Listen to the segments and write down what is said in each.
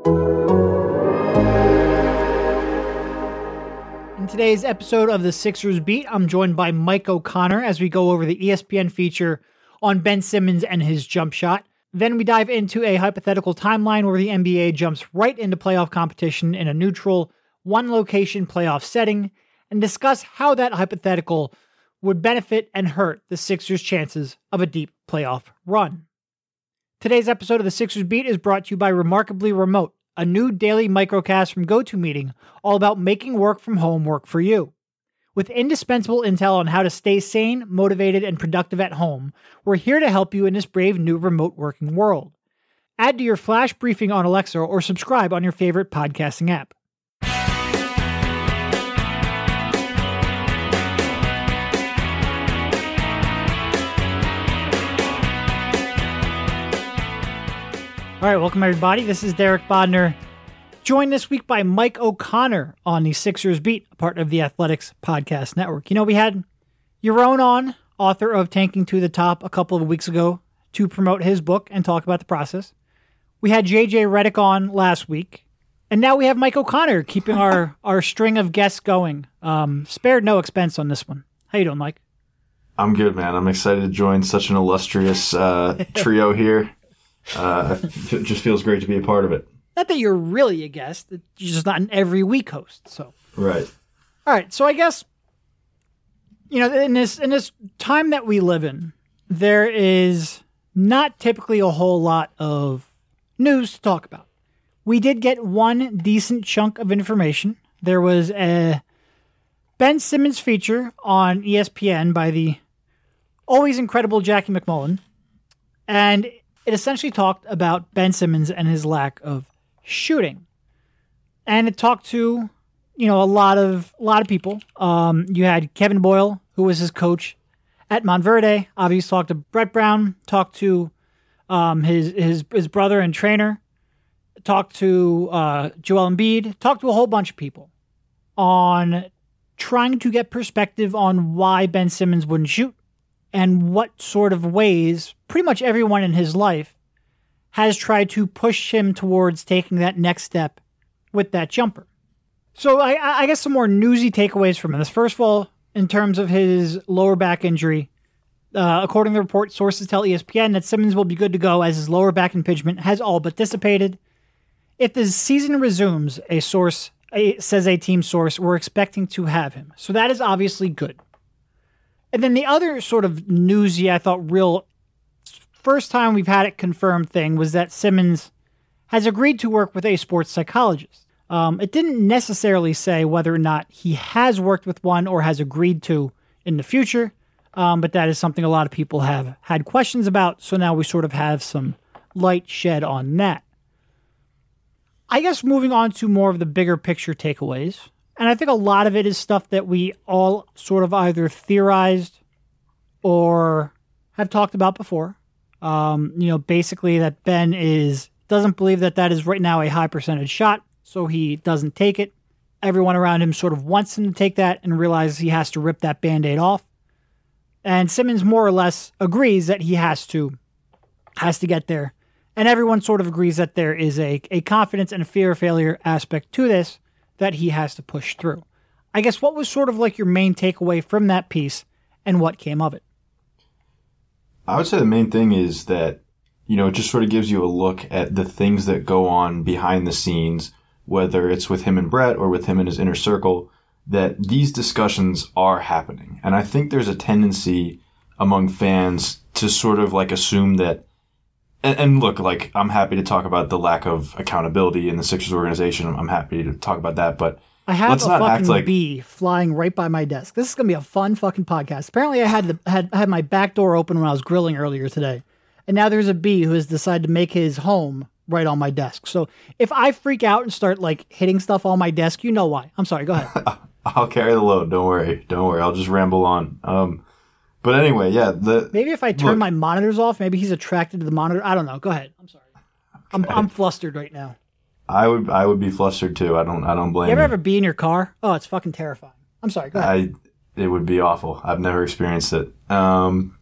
In today's episode of the Sixers Beat, I'm joined by Mike O'Connor as we go over the ESPN feature on Ben Simmons and his jump shot. Then we dive into a hypothetical timeline where the NBA jumps right into playoff competition in a neutral, one location playoff setting and discuss how that hypothetical would benefit and hurt the Sixers' chances of a deep playoff run. Today's episode of the Sixers Beat is brought to you by Remarkably Remote a new daily microcast from GoToMeeting all about making work from home work for you. With indispensable intel on how to stay sane, motivated, and productive at home, we're here to help you in this brave new remote working world. Add to your flash briefing on Alexa or subscribe on your favorite podcasting app. All right, welcome everybody. This is Derek Bodner, joined this week by Mike O'Connor on the Sixers Beat, part of the Athletics Podcast Network. You know, we had Yaron on, author of Tanking to the Top, a couple of weeks ago to promote his book and talk about the process. We had JJ Redick on last week, and now we have Mike O'Connor keeping our our string of guests going. Um, spared no expense on this one. How you doing, Mike? I'm good, man. I'm excited to join such an illustrious uh, trio here uh, it just feels great to be a part of it. Not that you're really a guest, you're just not an every week host. So right. All right. So I guess you know in this in this time that we live in, there is not typically a whole lot of news to talk about. We did get one decent chunk of information. There was a Ben Simmons feature on ESPN by the always incredible Jackie MacMullan. And it essentially talked about Ben Simmons and his lack of shooting. And it talked to, you know, a lot of a lot of people. Um, you had Kevin Boyle, who was his coach at Montverde. Obviously, talked to Brett Brown. Talked to um, his his his brother and trainer. Talked to uh, Joel Embiid. Talked to a whole bunch of people on trying to get perspective on why Ben Simmons wouldn't shoot and what sort of ways pretty much everyone in his life has tried to push him towards taking that next step with that jumper. So I, I guess some more newsy takeaways from this. First of all, in terms of his lower back injury, uh, according to the report, sources tell ESPN that Simmons will be good to go as his lower back impingement has all but dissipated. If the season resumes, a source a, says a team source, we're expecting to have him. So that is obviously good. And then the other sort of newsy, I thought, real first time we've had it confirmed thing was that Simmons has agreed to work with a sports psychologist. Um, it didn't necessarily say whether or not he has worked with one or has agreed to in the future, um, but that is something a lot of people have had questions about. So now we sort of have some light shed on that. I guess moving on to more of the bigger picture takeaways. And I think a lot of it is stuff that we all sort of either theorized or have talked about before. Um, you know, basically that Ben is doesn't believe that that is right now a high percentage shot, so he doesn't take it. Everyone around him sort of wants him to take that and realizes he has to rip that band-aid off. And Simmons more or less agrees that he has to has to get there. And everyone sort of agrees that there is a, a confidence and a fear of failure aspect to this that he has to push through. I guess what was sort of like your main takeaway from that piece and what came of it? I would say the main thing is that, you know, it just sort of gives you a look at the things that go on behind the scenes, whether it's with him and Brett or with him and his inner circle, that these discussions are happening. And I think there's a tendency among fans to sort of like assume that and, and, look, like I'm happy to talk about the lack of accountability in the Sixers organization. I'm happy to talk about that, but I have let's a not fucking like... bee flying right by my desk. This is gonna be a fun fucking podcast. Apparently, I had the, had had my back door open when I was grilling earlier today, and now there's a bee who has decided to make his home right on my desk. So if I freak out and start like hitting stuff on my desk, you know why. I'm sorry. Go ahead. I'll carry the load. Don't worry. Don't worry. I'll just ramble on. Um, but anyway, yeah. The maybe if I turn look, my monitors off, maybe he's attracted to the monitor. I don't know. Go ahead. I'm sorry. Okay. I'm I'm flustered right now. I would I would be flustered too. I don't I don't blame. You ever you. ever be in your car? Oh, it's fucking terrifying. I'm sorry. Go ahead. I it would be awful. I've never experienced it. Um,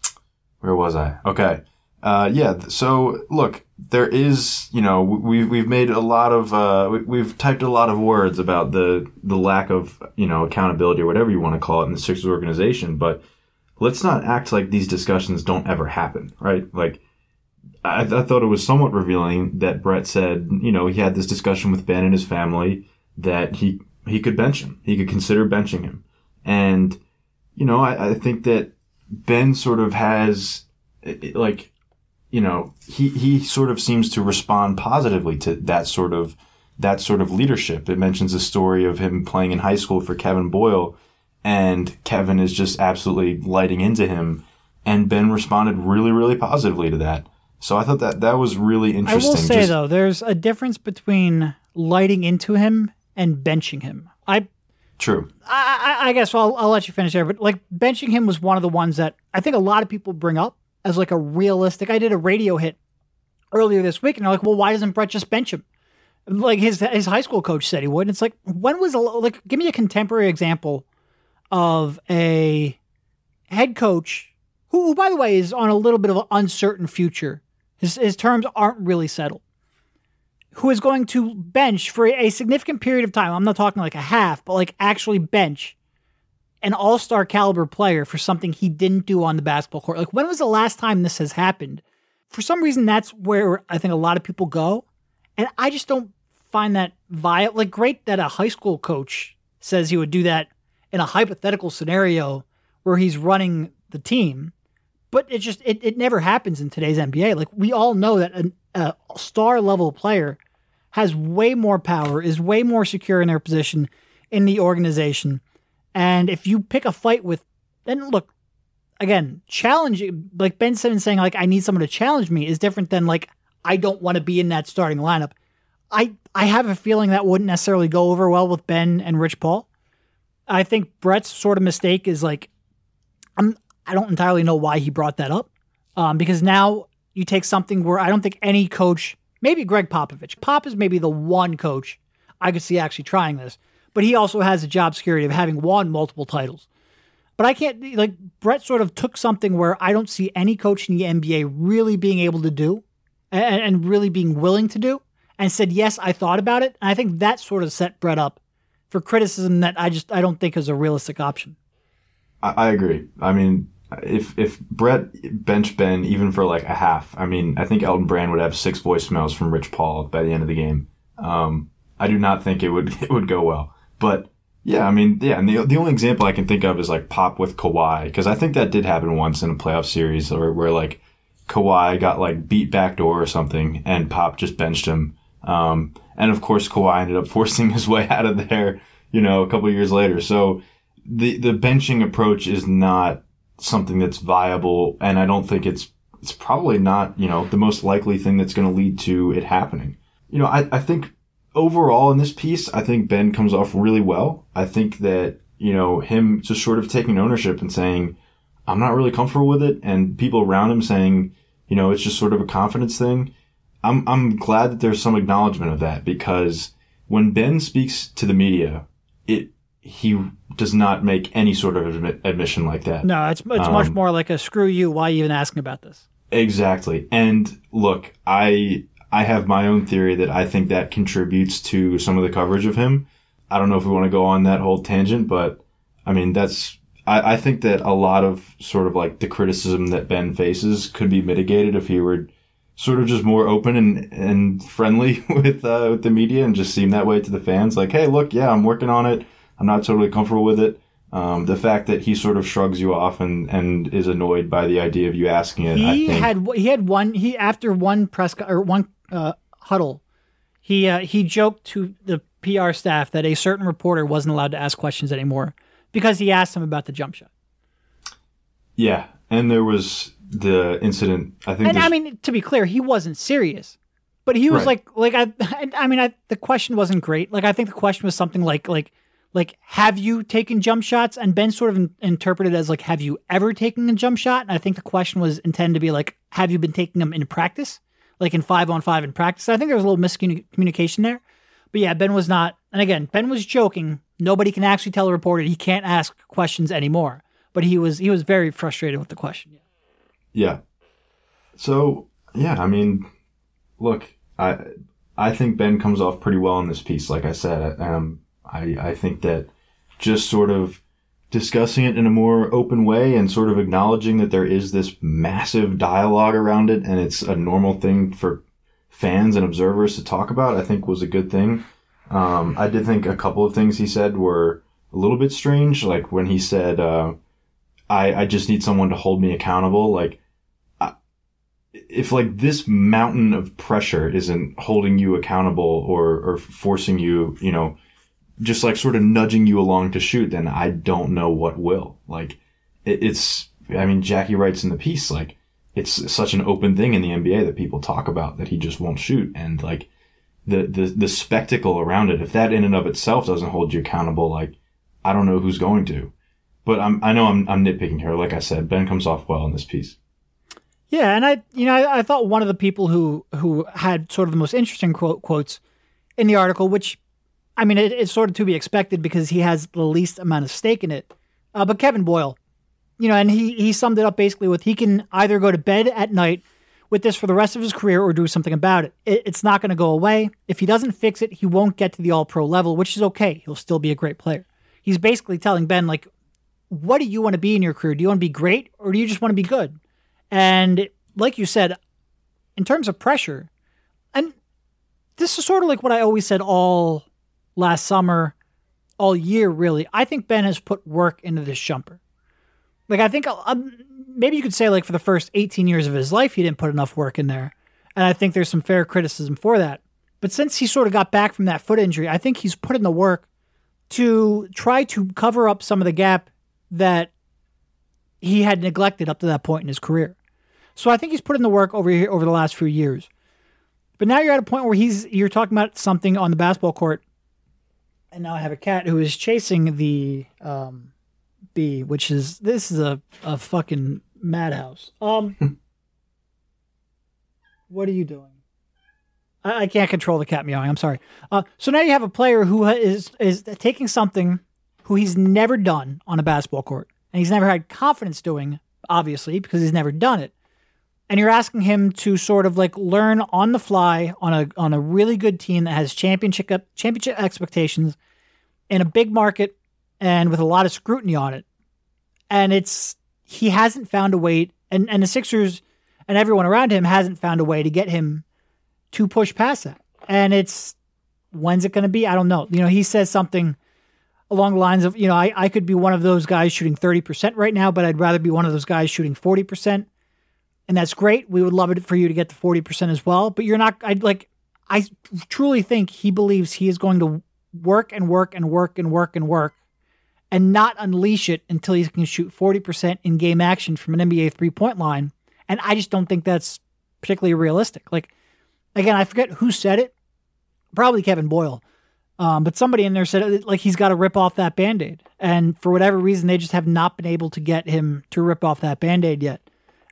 where was I? Okay. Uh, yeah. So look, there is, you know, we've we've made a lot of uh, we, have typed a lot of words about the the lack of you know accountability or whatever you want to call it in the Sixers organization, but let's not act like these discussions don't ever happen, right? Like. I, I thought it was somewhat revealing that Brett said, you know, he had this discussion with Ben and his family that he he could bench him. He could consider benching him. And, you know, I, I think that Ben sort of has, like, you know, he, he sort of seems to respond positively to that sort of that sort of leadership. It mentions a story of him playing in high school for Kevin Boyle, and Kevin is just absolutely lighting into him, and Ben responded really, really positively to that. So I thought that that was really interesting. I will say just, though, there's a difference between lighting into him and benching him. I True. I, I, I guess I'll, I'll let you finish there, but like benching him was one of the ones that I think a lot of people bring up as like a realistic. I did a radio hit earlier this week, and they're like, "Well, why doesn't Brett just bench him?" Like his his high school coach said he would. And it's like, when was a, like, give me a contemporary example of a head coach who, who, by the way, is on a little bit of an uncertain future. His his terms aren't really settled. Who is going to bench for a significant period of time? I'm not talking like a half, but like actually bench an all star caliber player for something he didn't do on the basketball court. Like, when was the last time this has happened? For some reason, that's where I think a lot of people go. And I just don't find that viable. Like, great that a high school coach says he would do that in a hypothetical scenario where he's running the team. But it just, it, it never happens in today's NBA. Like, we all know that a, a star level player has way more power, is way more secure in their position in the organization and if you pick a fight with, then look, again, challenge like Ben Simmons saying like I need someone to challenge me is different than like I don't want to be in that starting lineup. I I have a feeling that wouldn't necessarily go over well with Ben and Rich Paul. I think Brett's sort of mistake is like I'm I don't entirely know why he brought that up. Um, because now you take something where I don't think any coach, maybe Gregg Popovich. Pop is maybe the one coach I could see actually trying this but he also has the job security of having won multiple titles. But I can't, like, Brett sort of took something where I don't see any coach in the NBA really being able to do and, and really being willing to do and said, yes, I thought about it. And I think that sort of set Brett up for criticism that I just, I don't think is a realistic option. I, I agree. I mean, if if Brett bench Ben even for like a half, I mean, I think Elton Brand would have six voicemails from Rich Paul by the end of the game. Um, I do not think it would it would go well. But yeah, I mean, yeah, and the, the only example I can think of is like Pop with Kawhi, because I think that did happen once in a playoff series where, where like Kawhi got like beat backdoor or something, and Pop just benched him. Um, and of course, Kawhi ended up forcing his way out of there, you know, a couple years later. So the the benching approach is not something that's viable, and I don't think it's it's probably not you know the most likely thing that's going to lead to it happening. You know, I, I think overall in this piece, I think Ben comes off really well. I think that, you know, him just sort of taking ownership and saying, I'm not really comfortable with it, and people around him saying, you know, it's just sort of a confidence thing. I'm, I'm glad that there's some acknowledgement of that because when Ben speaks to the media, it, he does not make any sort of admi- admission like that. No, it's, it's um, much more like a screw you. Why are you even asking about this? Exactly. And look, I, I have my own theory that I think that contributes to some of the coverage of him. I don't know if we want to go on that whole tangent, but I mean, that's, I, I think that a lot of sort of like the criticism that Ben faces could be mitigated if he were sort of just more open and, and friendly with, uh, with the media and just seem that way to the fans. Like, hey, look, yeah, I'm working on it. I'm not totally comfortable with it. Um, the fact that he sort of shrugs you off and, and is annoyed by the idea of you asking it. He had he had one he after one press or one uh, huddle, he uh, he joked to the PR staff that a certain reporter wasn't allowed to ask questions anymore because he asked him about the jump shot. Yeah, and there was the incident. I think, and I mean to be clear, he wasn't serious, but he was right. like like I I mean I, the question wasn't great. Like I think the question was something like like like have you taken jump shots and ben sort of in, interpreted as like have you ever taken a jump shot and i think the question was intended to be like have you been taking them in practice like in five on five in practice. I think there was a little miscommunication there. But yeah, Ben was not. And again, Ben was joking. Nobody can actually tell a reporter he can't ask questions anymore. But he was he was very frustrated with the question. Yeah. So yeah, I mean, look, I I think Ben comes off pretty well in this piece. Like I said, um, I I think that just sort of discussing it in a more open way and sort of acknowledging that there is this massive dialogue around it and it's a normal thing for fans and observers to talk about, I think was a good thing. Um, I did think a couple of things he said were a little bit strange, like when he said, uh, I, I just need someone to hold me accountable. Like, if like this mountain of pressure isn't holding you accountable or, or forcing you, you know, just like sort of nudging you along to shoot, then I don't know what will. Like, it, it's, I mean, Jackie writes in the piece, like, it's such an open thing in the NBA that people talk about that he just won't shoot. And like, the, the, the spectacle around it, if that in and of itself doesn't hold you accountable, like, I don't know who's going to. But I'm, I know I'm, I'm nitpicking here. Like I said, Ben comes off well in this piece. Yeah, and I, you know, I, I thought one of the people who who had sort of the most interesting quote, quotes in the article, which, I mean, it, it's sort of to be expected because he has the least amount of stake in it. Uh, but Kevin Boyle, you know, and he he summed it up basically with he can either go to bed at night with this for the rest of his career or do something about it. it it's not going to go away. If he doesn't fix it, he won't get to the All Pro level, which is okay. He'll still be a great player. He's basically telling Ben like, what do you want to be in your career? Do you want to be great or do you just want to be good? And like you said, in terms of pressure, and this is sort of like what I always said all last summer, all year, really. I think Ben has put work into this jumper. Like, I think um, maybe you could say, like, for the first 18 years of his life, he didn't put enough work in there. And I think there's some fair criticism for that. But since he sort of got back from that foot injury, I think he's put in the work to try to cover up some of the gap that he had neglected up to that point in his career. So I think he's put in the work over here over the last few years. But now you're at a point where he's you're talking about something on the basketball court, and now I have a cat who is chasing the um, bee, which is this is a, a fucking madhouse. Um, what are you doing? I, I can't control the cat meowing. I'm sorry. Uh, so now you have a player who is is taking something who he's never done on a basketball court, and he's never had confidence doing, obviously, because he's never done it and you're asking him to sort of like learn on the fly on a on a really good team that has championship championship expectations in a big market and with a lot of scrutiny on it. And it's he hasn't found a way and and the Sixers and everyone around him hasn't found a way to get him to push past that. And it's when's it going to be? I don't know. You know, he says something along the lines of, you know, I, I could be one of those guys shooting 30% right now, but I'd rather be one of those guys shooting 40% and that's great. We would love it for you to get to 40% as well, but you're not I like I truly think he believes he is going to work and work and work and work and work and not unleash it until he can shoot 40% in game action from an NBA three-point line. And I just don't think that's particularly realistic. Like again, I forget who said it. Probably Kevin Boyle. Um, but somebody in there said like he's got to rip off that band-aid. And for whatever reason, they just have not been able to get him to rip off that band-aid yet.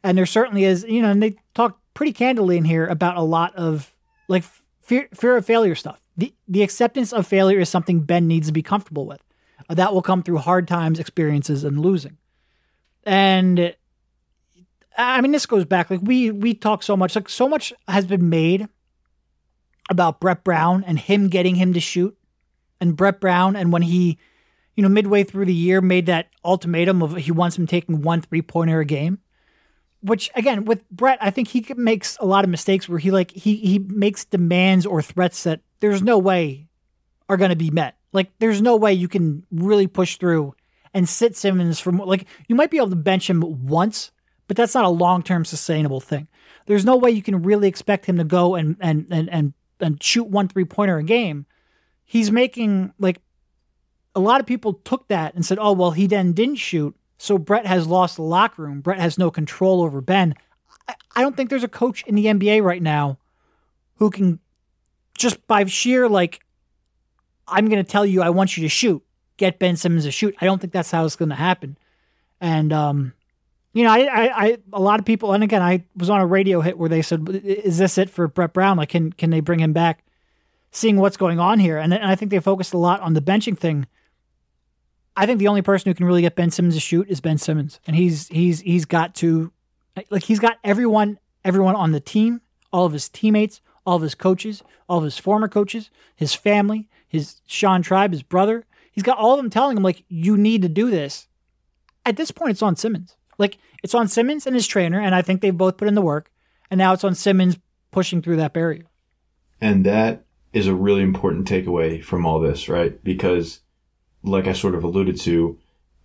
And there certainly is, you know, and they talk pretty candidly in here about a lot of like fear, fear of failure stuff. The, the acceptance of failure is something Ben needs to be comfortable with. Uh, that will come through hard times, experiences, and losing. And I mean, this goes back like we we talk so much, like so much has been made about Brett Brown and him getting him to shoot, and Brett Brown and when he, you know, midway through the year made that ultimatum of he wants him taking one three pointer a game which again with Brett, I think he makes a lot of mistakes where he like he he makes demands or threats that there's no way are going to be met. Like there's no way you can really push through and sit Simmons from like you might be able to bench him once, but that's not a long term sustainable thing. There's no way you can really expect him to go and and and and and shoot one three pointer a game. He's making like a lot of people took that and said, "Oh well, he then didn't shoot." So Brett has lost the locker room. Brett has no control over Ben. I don't think there's a coach in the NBA right now who can just by sheer like, I'm going to tell you I want you to shoot, get Ben Simmons to shoot. I don't think that's how it's going to happen. And um, you know, I, I, I, a lot of people, and again, I was on a radio hit where they said, "Is this it for Brett Brown? Like, can can they bring him back?" Seeing what's going on here, and, and I think they focused a lot on the benching thing. I think the only person who can really get Ben Simmons to shoot is Ben Simmons, and he's he's he's got to like he's got everyone everyone on the team, all of his teammates, all of his coaches, all of his former coaches, his family, his Sean Tribe, his brother. He's got all of them telling him, like, you need to do this. At this point, it's on Simmons. Like, it's on Simmons and his trainer, and I think they've both put in the work. And now it's on Simmons pushing through that barrier. And that is a really important takeaway from all this, right? Because, like I sort of alluded to,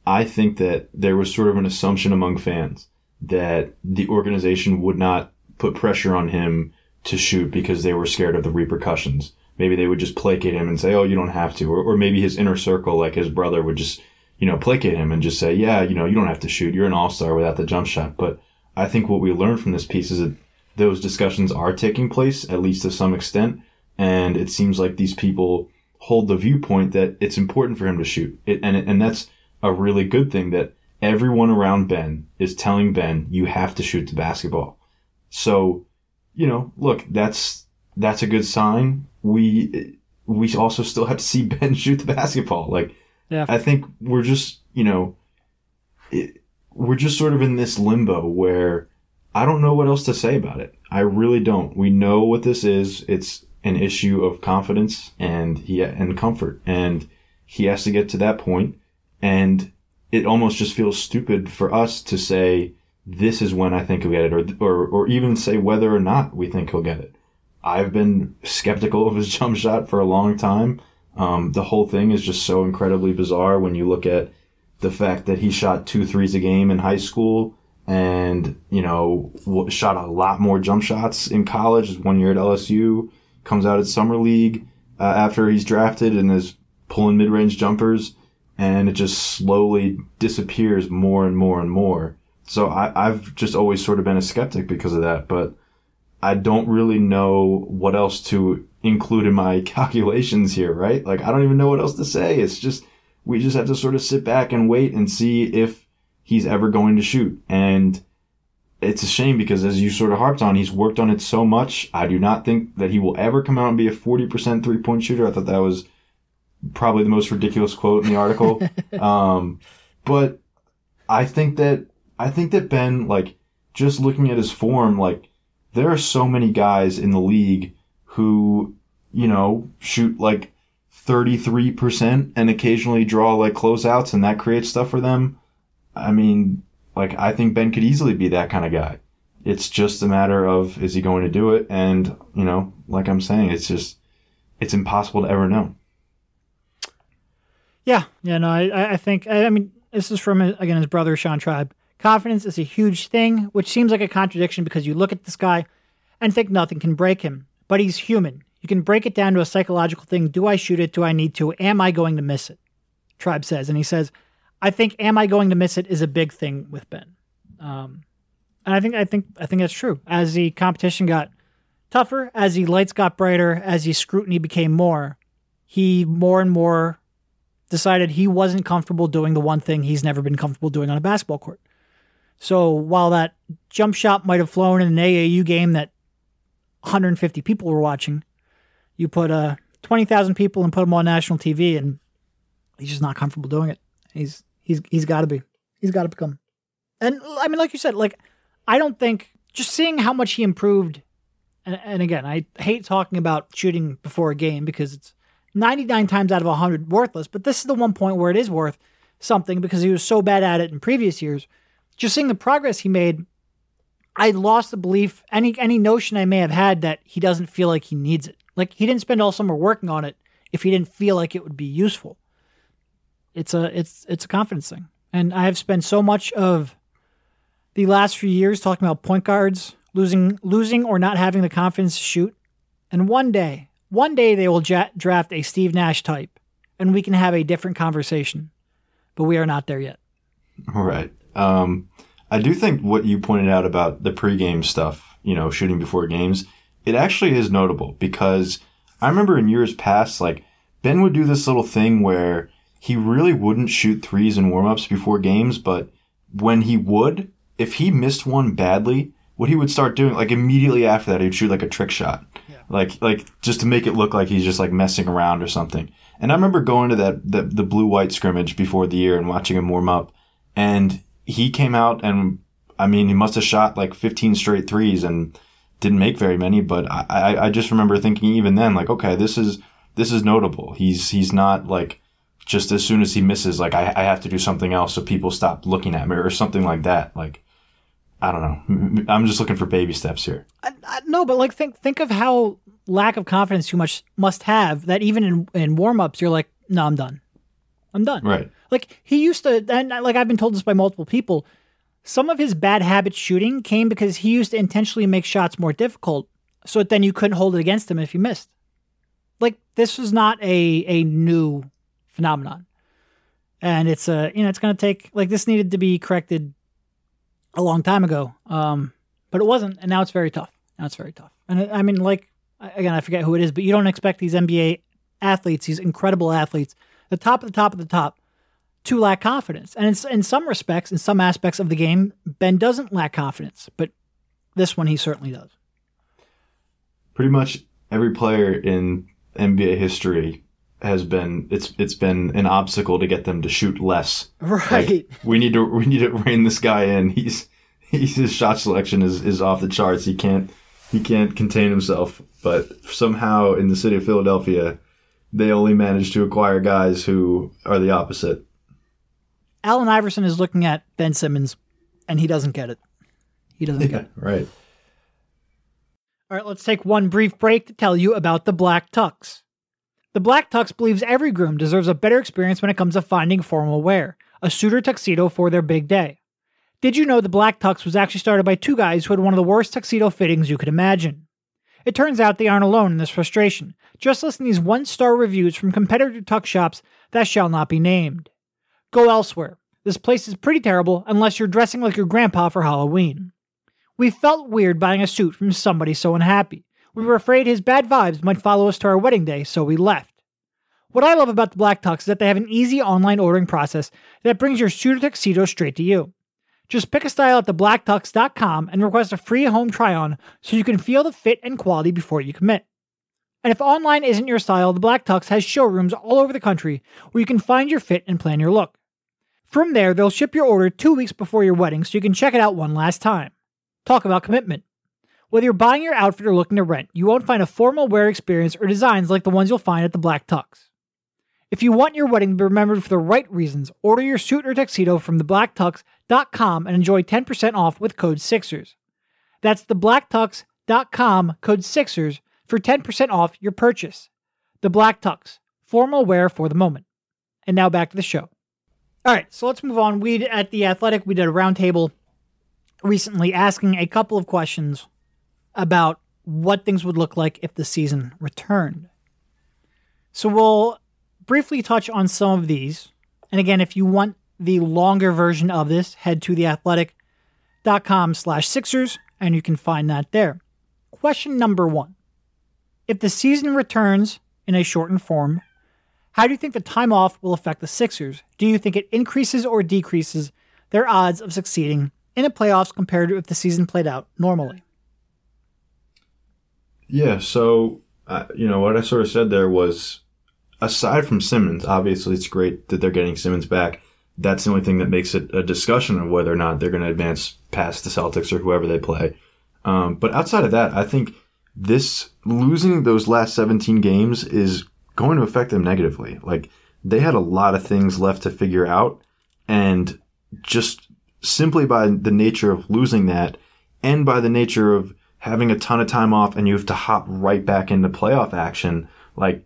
I think that there was sort of an assumption among fans that the organization would not put pressure on him to shoot because they were scared of the repercussions. Maybe they would just placate him and say, "Oh, you don't have to," or, or maybe his inner circle, like his brother, would just, you know, placate him and just say, "Yeah, you know, you don't have to shoot. You're an all star without the jump shot." But I think what we learned from this piece is that those discussions are taking place, at least to some extent, and it seems like these people hold the viewpoint that it's important for him to shoot, it, and and that's a really good thing that everyone around Ben is telling Ben, "You have to shoot the basketball." So, you know, look, that's that's a good sign. We we also still have to see Ben shoot the basketball. Like, Yeah. I think we're just, you know, it, we're just sort of in this limbo where I don't know what else to say about it. I really don't. We know what this is. It's an issue of confidence and he and comfort, and he has to get to that point. And it almost just feels stupid for us to say this is when I think he'll get it, or or or even say whether or not we think he'll get it. I've been skeptical of his jump shot for a long time. Um, the whole thing is just so incredibly bizarre when you look at the fact that he shot two threes a game in high school and, you know, shot a lot more jump shots in college. One year at LSU, comes out at Summer League uh, after he's drafted and is pulling mid range jumpers, and it just slowly disappears more and more and more. So I, I've just always sort of been a skeptic because of that, but I don't really know what else to include in my calculations here, right? Like, I don't even know what else to say. It's just, we just have to sort of sit back and wait and see if he's ever going to shoot. And it's a shame because as you sort of harped on, he's worked on it so much. I do not think that he will ever come out and be a 40% three point shooter. I thought that was probably the most ridiculous quote in the article. um, but I think that, I think that Ben, like, just looking at his form, like, there are so many guys in the league who, you know, shoot like 33% and occasionally draw like closeouts and that creates stuff for them. I mean, like, I think Ben could easily be that kind of guy. It's just a matter of is he going to do it? And, you know, like I'm saying, it's just, it's impossible to ever know. Yeah, yeah, no, I, I think, I mean, this is from, again, his brother, Sean Tribe. Confidence is a huge thing, which seems like a contradiction because you look at this guy and think nothing can break him, but he's human. You can break it down to a psychological thing. Do I shoot it? Do I need to? Am I going to miss it? Tribe says. And he says, I think, am I going to miss it is a big thing with Ben. Um, and I think, I think, I think that's true. As the competition got tougher, as the lights got brighter, as the scrutiny became more, he more and more decided he wasn't comfortable doing the one thing he's never been comfortable doing on a basketball court. So while that jump shot might have flown in an AAU game that 150 people were watching, you put uh, 20,000 people and put them on national TV, and he's just not comfortable doing it. He's he's he's got to be. He's got to become. And I mean, like you said, like I don't think just seeing how much he improved. And, and again, I hate talking about shooting before a game because it's 99 times out of 100 worthless. But this is the one point where it is worth something because he was so bad at it in previous years. Just seeing the progress he made, I lost the belief, any any notion I may have had that he doesn't feel like he needs it. Like he didn't spend all summer working on it if he didn't feel like it would be useful. It's a it's it's a confidence thing. And I have spent so much of the last few years talking about point guards losing losing or not having the confidence to shoot. And one day, one day they will ja- draft a Steve Nash type and we can have a different conversation. But we are not there yet. All right. Um, I do think what you pointed out about the pregame stuff, you know, shooting before games, it actually is notable because I remember in years past, like Ben would do this little thing where he really wouldn't shoot threes in warmups before games, but when he would, if he missed one badly, what he would start doing, like immediately after that, he'd shoot like a trick shot, like like just to make it look like he's just like messing around or something. And I remember going to that the, the blue white scrimmage before the year and watching him warm up, and he came out and I mean, he must have shot like 15 straight threes and didn't make very many. But I, I, I just remember thinking even then, like, okay, this is this is notable. He's he's not like just as soon as he misses, like I, I have to do something else so people stop looking at me or something like that. Like I don't know. I'm just looking for baby steps here. I, I, no, but like think think of how lack of confidence you much must have that even in in warm ups you're like, no, I'm done. I'm done. Right. Like he used to, and like I've been told this by multiple people. Some of his bad habit shooting came because he used to intentionally make shots more difficult, so that then you couldn't hold it against him if you missed. Like this was not a a new phenomenon, and it's a you know it's going to take like this needed to be corrected a long time ago, um, but it wasn't, and now it's very tough. Now it's very tough, and I mean like again I forget who it is, but you don't expect these NBA athletes, these incredible athletes, the top of the top of the top to lack confidence. And in some respects, in some aspects of the game, Ben doesn't lack confidence, but this one he certainly does. Pretty much every player in NBA history has been it's it's been an obstacle to get them to shoot less. Right. Like, we need to we need to rein this guy in. He's he's his shot selection is, is off the charts. He can't he can't contain himself. But somehow in the city of Philadelphia, they only manage to acquire guys who are the opposite. Allen Iverson is looking at Ben Simmons, and he doesn't get it. He doesn't Yeah, get it. right. All right, let's take one brief break to tell you about the Black Tux. The Black Tux believes every groom deserves a better experience when it comes to finding formal wear, a suit or tuxedo for their big day. Did you know the Black Tux was actually started by two guys who had one of the worst tuxedo fittings you could imagine? It turns out they aren't alone in this frustration. Just listen to these one star reviews from competitor tux shops that shall not be named. Go elsewhere. This place is pretty terrible unless you're dressing like your grandpa for Halloween. We felt weird buying a suit from somebody so unhappy. We were afraid his bad vibes might follow us to our wedding day, so we left. What I love about the Black Tux is that they have an easy online ordering process that brings your suit or tuxedo straight to you. Just pick a style at theblacktux.com and request a free home try on so you can feel the fit and quality before you commit. And if online isn't your style, the Black Tux has showrooms all over the country where you can find your fit and plan your look. From there, they'll ship your order two weeks before your wedding so you can check it out one last time. Talk about commitment. Whether you're buying your outfit or looking to rent, you won't find a formal wear experience or designs like the ones you'll find at the Black Tux. If you want your wedding to be remembered for the right reasons, order your suit or tuxedo from theblacktux.com and enjoy 10% off with code SIXERS. That's theblacktux.com code SIXERS for 10% off your purchase. The Black Tux, formal wear for the moment. And now back to the show. All right, so let's move on. We at the Athletic, we did a roundtable recently asking a couple of questions about what things would look like if the season returned. So we'll briefly touch on some of these. And again, if you want the longer version of this, head to theathletic.com slash Sixers and you can find that there. Question number one. If the season returns in a shortened form, how do you think the time off will affect the Sixers? Do you think it increases or decreases their odds of succeeding in the playoffs compared to if the season played out normally? Yeah, so uh, you know what I sort of said there was, aside from Simmons, obviously it's great that they're getting Simmons back. That's the only thing that makes it a discussion of whether or not they're going to advance past the Celtics or whoever they play. Um, but outside of that, I think this losing those last 17 games is going to affect them negatively. Like they had a lot of things left to figure out, and just simply by the nature of losing that, and by the nature of having a ton of time off and you have to hop right back into playoff action, like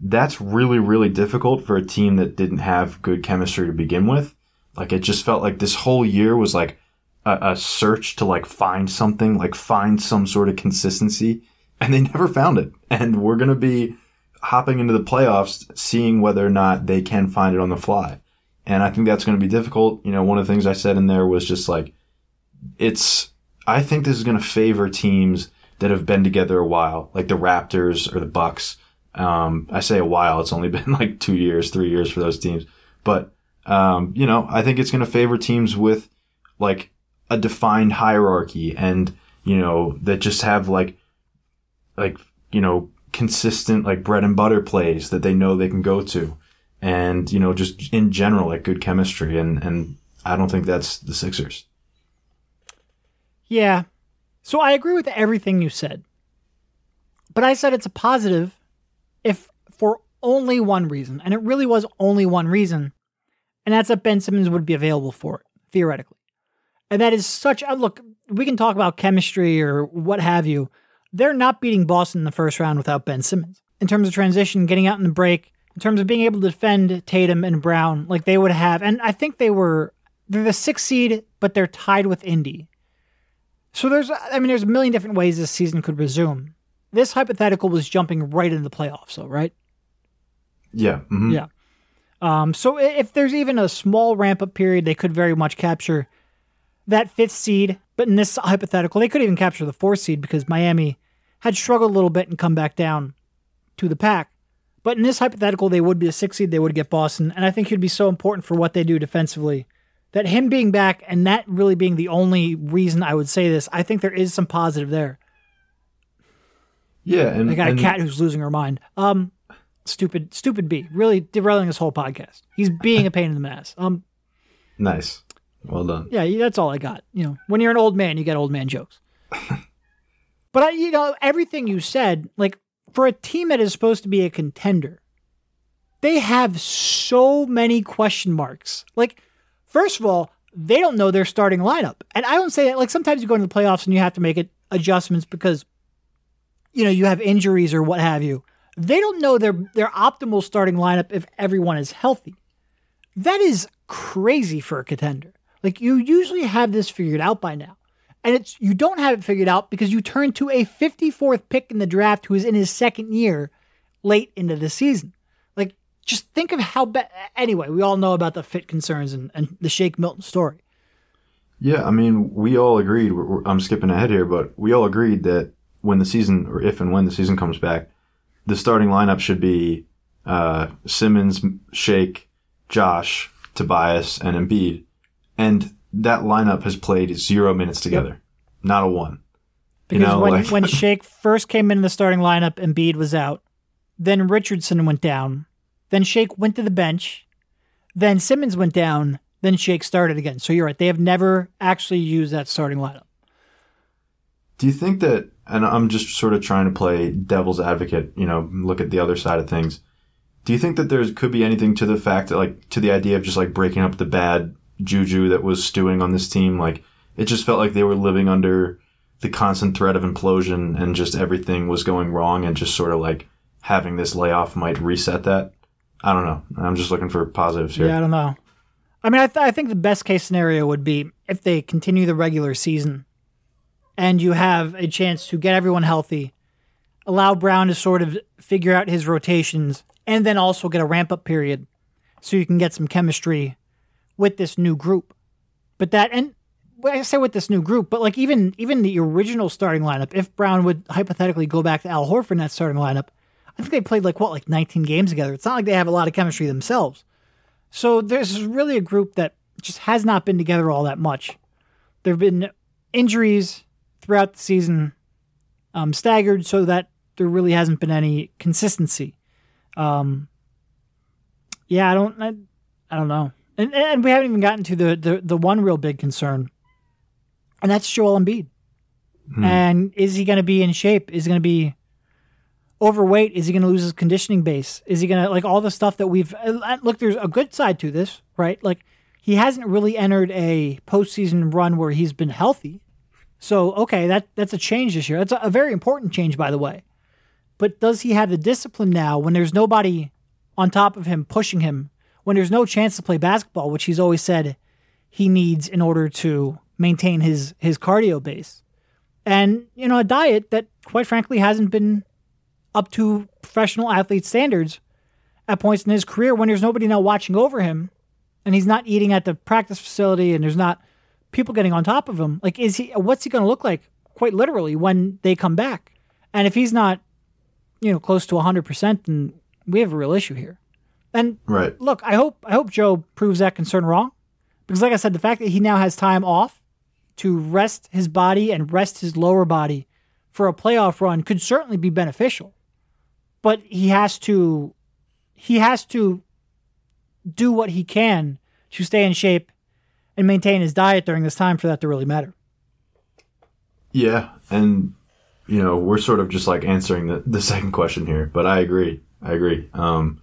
that's really, really difficult for a team that didn't have good chemistry to begin with. Like it just felt like this whole year was like a, a search to like find something, like find some sort of consistency, and they never found it. And we're gonna be hopping into the playoffs, seeing whether or not they can find it on the fly. And I think that's going to be difficult. You know, one of the things I said in there was just like, it's, I think this is going to favor teams that have been together a while, like the Raptors or the Bucks. Um, I say a while, it's only been like two years, three years for those teams. But, um, you know, I think it's going to favor teams with like a defined hierarchy and, you know, that just have like, like, you know, consistent like bread and butter plays that they know they can go to and you know just in general like good chemistry and and I don't think that's the Sixers. Yeah. So I agree with everything you said. But I said it's a positive if for only one reason. And it really was only one reason. And that's that Ben Simmons would be available for it, theoretically. And that is such a look, we can talk about chemistry or what have you. They're not beating Boston in the first round without Ben Simmons. In terms of transition, getting out in the break, in terms of being able to defend Tatum and Brown like they would have. And I think they were they're the sixth seed, but they're tied with Indy. So there's I mean there's a million different ways this season could resume. This hypothetical was jumping right into the playoffs, though, right? Yeah. mhm. Yeah. Um, so if there's even a small ramp up period, they could very much capture that fifth seed. But in this hypothetical, they could even capture the fourth seed because Miami had struggled a little bit and come back down to the pack. But in this hypothetical, they would be a sixth seed. They would get Boston, and I think he'd be so important for what they do defensively that him being back and that really being the only reason I would say this, I think there is some positive there. Yeah. And I got a cat who's losing her mind. Um, stupid, stupid bee, really derailing this whole podcast. He's being a pain in the ass. Um, Nice. Well done. yeah, that's all I got. You know, when you're an old man, you get old man jokes. but I, you know, everything you said, like for a team that is supposed to be a contender, they have so many question marks. Like, first of all, they don't know their starting lineup, and I don't say that. Like sometimes you go into the playoffs and you have to make it adjustments because, you know, you have injuries or what have you. They don't know their their optimal starting lineup if everyone is healthy. That is crazy for a contender. Like you usually have this figured out by now. And it's you don't have it figured out because you turn to a 54th pick in the draft who is in his second year late into the season. Just think of how bad anyway, we all know about the fit concerns and, and the Shake Milton story. Yeah, I mean, we all agreed. We're, we're- I'm skipping ahead here, but we all agreed that when the season, or if and when the season comes back, the starting lineup should be uh, Simmons, Shake, Josh, Tobias, and Embiid. And that lineup has played zero minutes together, not a one. Because You know, when, like- when Shake first came in the starting lineup, Embiid was out. Then Richardson went down. Then Shake went to the bench. Then Simmons went down. Then Shake started again. So you're right. They have never actually used that starting lineup. Do you think that, and I'm just sort of trying to play devil's advocate, you know, look at the other side of things. Do you think that there could be anything to the fact that, like, to the idea of just like breaking up the bad juju that was stewing on this team? Like, it just felt like they were living under the constant threat of implosion and just everything was going wrong and just sort of like having this layoff might reset that. I don't know. I'm just looking for positives here. Yeah, I don't know. I mean, I, th- I think the best case scenario would be if they continue the regular season and you have a chance to get everyone healthy, allow Brown to sort of figure out his rotations, and then also get a ramp up period so you can get some chemistry with this new group. But that, and I say with this new group, but like even even the original starting lineup, if Brown would hypothetically go back to Al Horford in that starting lineup, I think they played like what, like 19 games together. It's not like they have a lot of chemistry themselves. So there's really a group that just has not been together all that much. There have been injuries throughout the season, um, staggered, so that there really hasn't been any consistency. Um, yeah, I don't, I, I don't know, and and we haven't even gotten to the the, the one real big concern, and that's Joel Embiid. And is he going to be in shape? Is he going to be overweight? Is he going to lose his conditioning base? Is he going to like all the stuff that we've uh, look? There's a good side to this, right? Like he hasn't really entered a postseason run where he's been healthy. So okay, that that's a change this year. That's a, a very important change, by the way. But does he have the discipline now when there's nobody on top of him pushing him? When there's no chance to play basketball, which he's always said he needs in order to maintain his his cardio base, and you know a diet that quite frankly hasn't been up to professional athlete standards at points in his career when there's nobody now watching over him and he's not eating at the practice facility and there's not people getting on top of him. Like is he what's he going to look like quite literally when they come back? And if he's not you know close to 100% then we have a real issue here. And Right. look i hope i hope joe proves that concern wrong because like i said the fact that he now has time off to rest his body and rest his lower body for a playoff run could certainly be beneficial but he has to he has to do what he can to stay in shape and maintain his diet during this time for that to really matter Yeah, and you know we're sort of just like answering the, the second question here, but I agree. I agree. Um,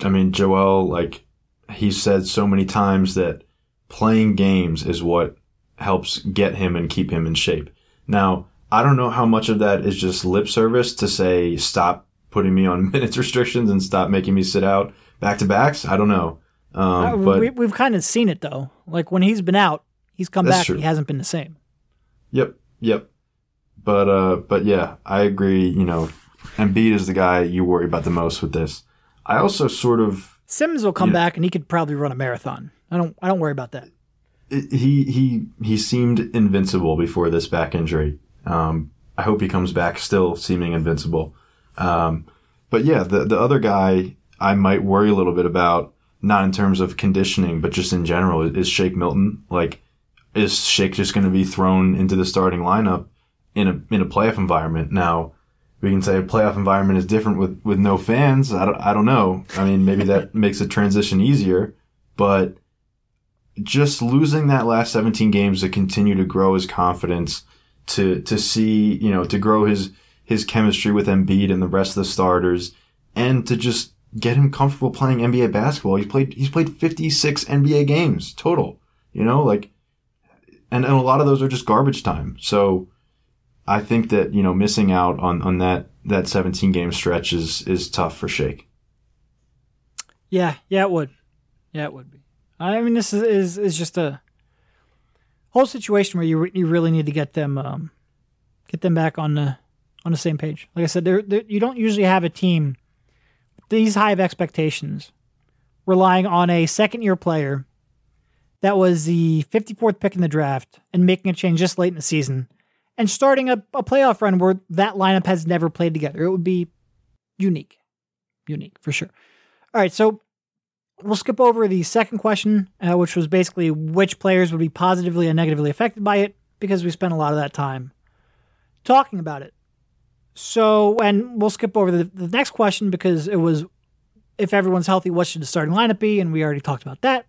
I mean, Joel, like he said so many times that playing games is what helps get him and keep him in shape. Now, I don't know how much of that is just lip service to say stop putting me on minutes restrictions and stop making me sit out back to backs. I don't know. Um, Uh, but we, we've kind of seen it though. Like when he's been out, he's come back. true. He hasn't been the same. Yep, yep. But uh, but yeah, I agree. You know, Embiid is the guy you worry about the most with this. I also sort of Simmons will come Yeah. back and he could probably run a marathon. I don't. I don't worry about that. he he he seemed invincible before this back injury. Um, I hope he comes back still seeming invincible. Um, but yeah, the the other guy I might worry a little bit about, not in terms of conditioning, but just in general, is Shake Milton. Like, is Shake just going to be thrown into the starting lineup in a in a playoff environment? Now, we can say a playoff environment is different with with no fans. I don't I don't know. I mean, maybe that makes a transition easier, but just losing that last 17 games to continue to grow his confidence, to to see, you know, to grow his his chemistry with Embiid and the rest of the starters, and to just get him comfortable playing NBA basketball. He's played he's played 56 NBA games total. You know, like and, and a lot of those are just garbage time. So I think that, you know, missing out on, on that that 17 game stretch is is tough for Shake. Yeah, yeah, it would. Yeah, it would be. I mean, this is is, is just a whole situation where you re- you really need to get them um, get them back on the on the same page. Like I said, there you don't usually have a team these high of expectations relying on a second year player that was the 54th pick in the draft and making a change just late in the season and starting a, a playoff run where that lineup has never played together. It would be unique. Unique for sure. All right, so we'll skip over the second question, uh, which was basically which players would be positively and negatively affected by it, because we spent a lot of that time talking about it. So, and we'll skip over the, the next question because it was if everyone's healthy, what should the starting lineup be? And we already talked about that.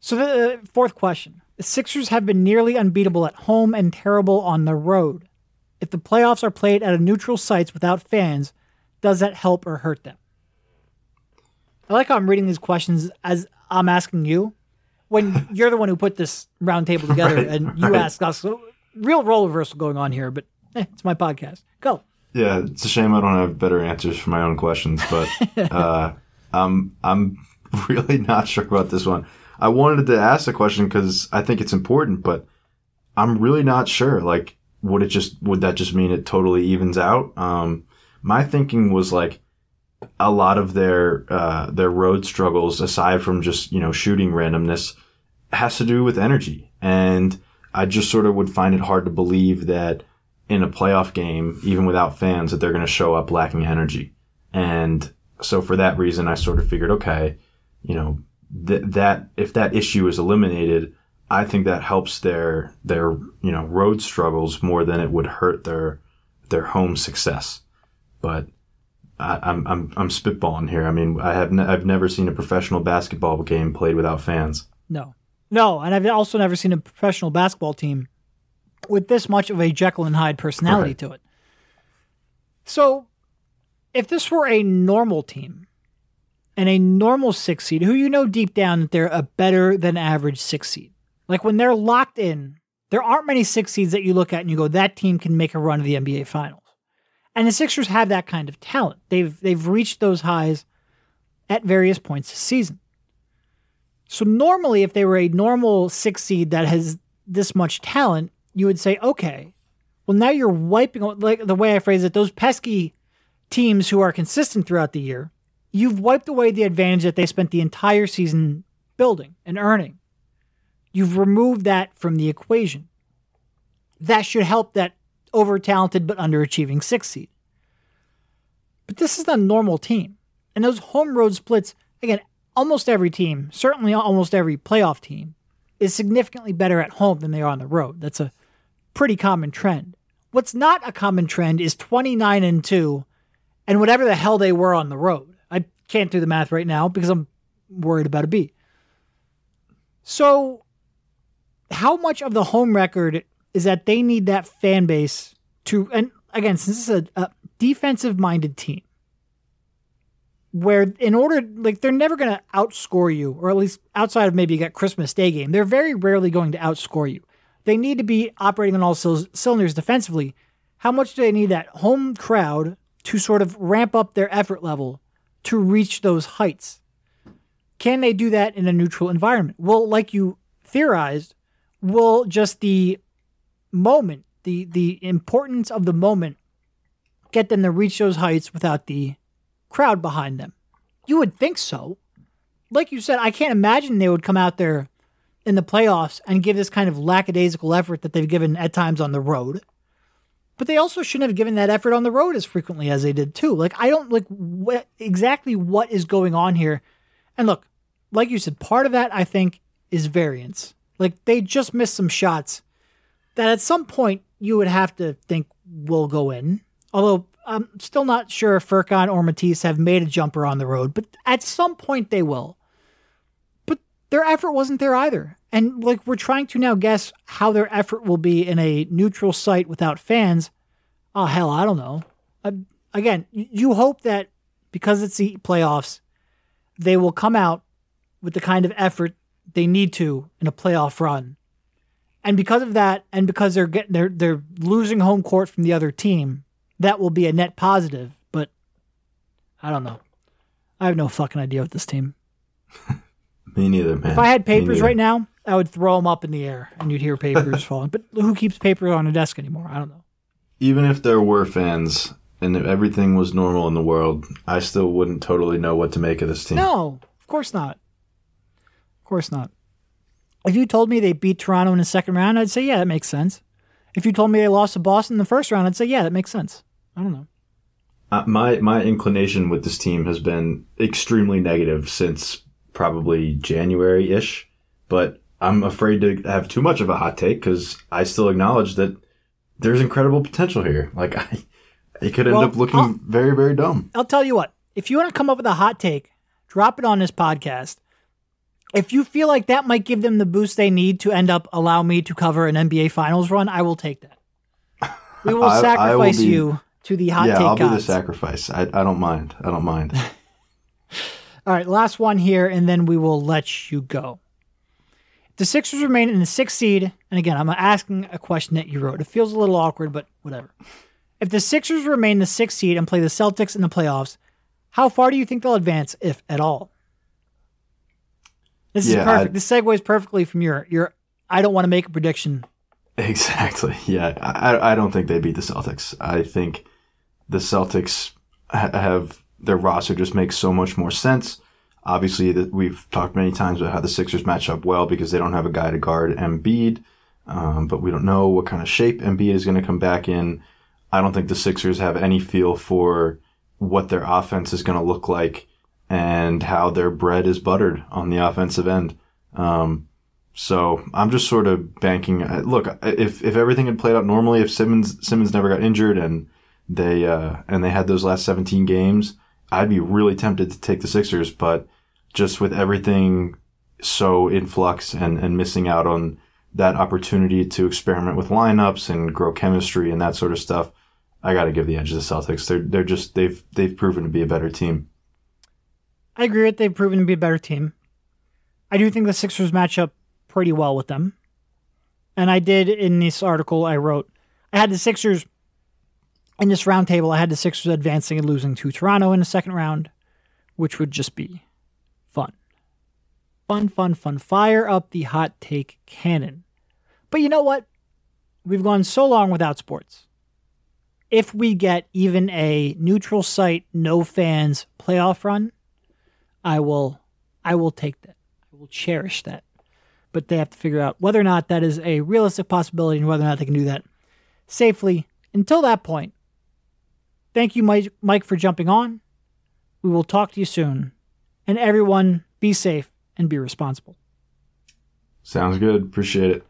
So, the uh, fourth question the Sixers have been nearly unbeatable at home and terrible on the road. If the playoffs are played at a neutral sites without fans, does that help or hurt them? I like how I'm reading these questions as I'm asking you when you're the one who put this round table together Right, and you right. ask us. Real role reversal going on here, but eh, it's my podcast. Go. Yeah, it's a shame I don't have better answers for my own questions, but uh, I'm I'm really not sure about this one. I wanted to ask the question because I think it's important, but I'm really not sure. Like, would it just would that just mean it totally evens out? Um, my thinking was like a lot of their uh, their road struggles, aside from just you know shooting randomness, has to do with energy, and I just sort of would find it hard to believe that in a playoff game, even without fans, that they're going to show up lacking energy. And so for that reason, I sort of figured, okay, you know, th- that if that issue is eliminated, I think that helps their their you know road struggles more than it would hurt their their home success. But I, I'm I'm I'm spitballing here. I mean, I have ne- I've never seen a professional basketball game played without fans. No. No, and I've also never seen a professional basketball team with this much of a Jekyll and Hyde personality Right. to it. So, if this were a normal team and a normal six seed, who you know deep down that they're a better than average six seed, like when they're locked in, there aren't many six seeds that you look at and you go, that team can make a run of the NBA Finals. And the Sixers have that kind of talent. They've they've reached those highs at various points this season. So normally, if they were a normal six seed that has this much talent, you would say, okay, well now you're wiping like the way I phrase it, those pesky teams who are consistent throughout the year. You've wiped away the advantage that they spent the entire season building and earning. You've removed that from the equation. That should help that over talented but underachieving six seed. But this is a normal team. And those home road splits, again, almost every team, certainly almost every playoff team, is significantly better at home than they are on the road. That's a pretty common trend. What's not a common trend is 29 and 2 and whatever the hell they were on the road. I can't do the math right now because I'm worried about a beat. So, how much of the home record is that they need that fan base to, and again, since this is a, a defensive minded team, where in order, like, they're never going to outscore you, or at least outside of maybe you got Christmas Day game, they're very rarely going to outscore you. They need to be operating on all cylinders defensively. How much do they need that home crowd to sort of ramp up their effort level to reach those heights? Can they do that in a neutral environment? Well, like you theorized, will just the moment, the the importance of the moment get them to reach those heights without the crowd behind them? You would think so. Like you said, I can't imagine they would come out there in the playoffs and give this kind of lackadaisical effort that they've given at times on the road. But they also shouldn't have given that effort on the road as frequently as they did too. Like I don't like what exactly what is going on here. And look, like you said, part of that I think is variance. Like they just missed some shots that at some point you would have to think will go in. Although I'm still not sure if Furkan or Matisse have made a jumper on the road, but at some point they will. Their effort wasn't there either. And like we're trying to now guess how their effort will be in a neutral site without fans. Oh hell, I don't know. Uh, again, you hope that because it's the playoffs, they will come out with the kind of effort they need to in a playoff run. And because of that, and because they're getting they're they're losing home court from the other team, that will be a net positive. But I don't know. I have no fucking idea with this team. Me neither, man. If I had papers right now, I would throw them up in the air and you'd hear papers falling. But who keeps paper on a desk anymore? I don't know. Even if there were fans and if everything was normal in the world, I still wouldn't totally know what to make of this team. No, of course not. Of course not. If you told me they beat Toronto in the second round, I'd say, yeah, that makes sense. If you told me they lost to Boston in the first round, I'd say, yeah, that makes sense. I don't know. Uh, my my inclination with this team has been extremely negative since probably January ish, but I'm afraid to have too much of a hot take because I still acknowledge that there's incredible potential here. Like I, it could end well, up looking I'll, very very dumb. I'll tell you what. If you want to come up with a hot take, drop it on this podcast if you feel like that might give them the boost they need to end up allow me to cover an NBA Finals run, I will take that. We will I, sacrifice I will be, you to the hot yeah, take I'll gods. be the sacrifice. I, I don't mind. I don't mind. All right, last one here, and then we will let you go. The Sixers remain in the sixth seed, and again, I'm asking a question that you wrote. It feels a little awkward, but whatever. If the Sixers remain the sixth seed and play the Celtics in the playoffs, how far do you think they'll advance, if at all? This yeah, is perfect. I, this segues perfectly from your your. I don't want to make a prediction. Exactly. Yeah, I I don't think they beat the Celtics. I think the Celtics ha- have their roster just makes so much more sense. Obviously, that we've talked many times about how the Sixers match up well because they don't have a guy to guard Embiid, um, but we don't know what kind of shape Embiid is going to come back in. I don't think the Sixers have any feel for what their offense is going to look like and how their bread is buttered on the offensive end. Um, so I'm just sort of banking. Uh, look, if if everything had played out normally, if Simmons Simmons never got injured and they uh, and they had those last 17 games, I'd be really tempted to take the Sixers. But just with everything so in flux and and missing out on that opportunity to experiment with lineups and grow chemistry and that sort of stuff, I got to give the edge to the Celtics. They're they're just they've they've proven to be a better team. I agree that they've proven to be a better team. I do think the Sixers match up pretty well with them. And I did in this article I wrote, I had the Sixers in this roundtable, I had the Sixers advancing and losing to Toronto in the second round, which would just be fun. Fun, fun, fun. Fire up the hot take cannon. But you know what? We've gone so long without sports. If we get even a neutral site, no fans playoff run, I will I will take that. I will cherish that. But they have to figure out whether or not that is a realistic possibility and whether or not they can do that safely. Until that point, thank you, Mike, Mike for jumping on. We will talk to you soon. And everyone, be safe and be responsible. Sounds good. Appreciate it.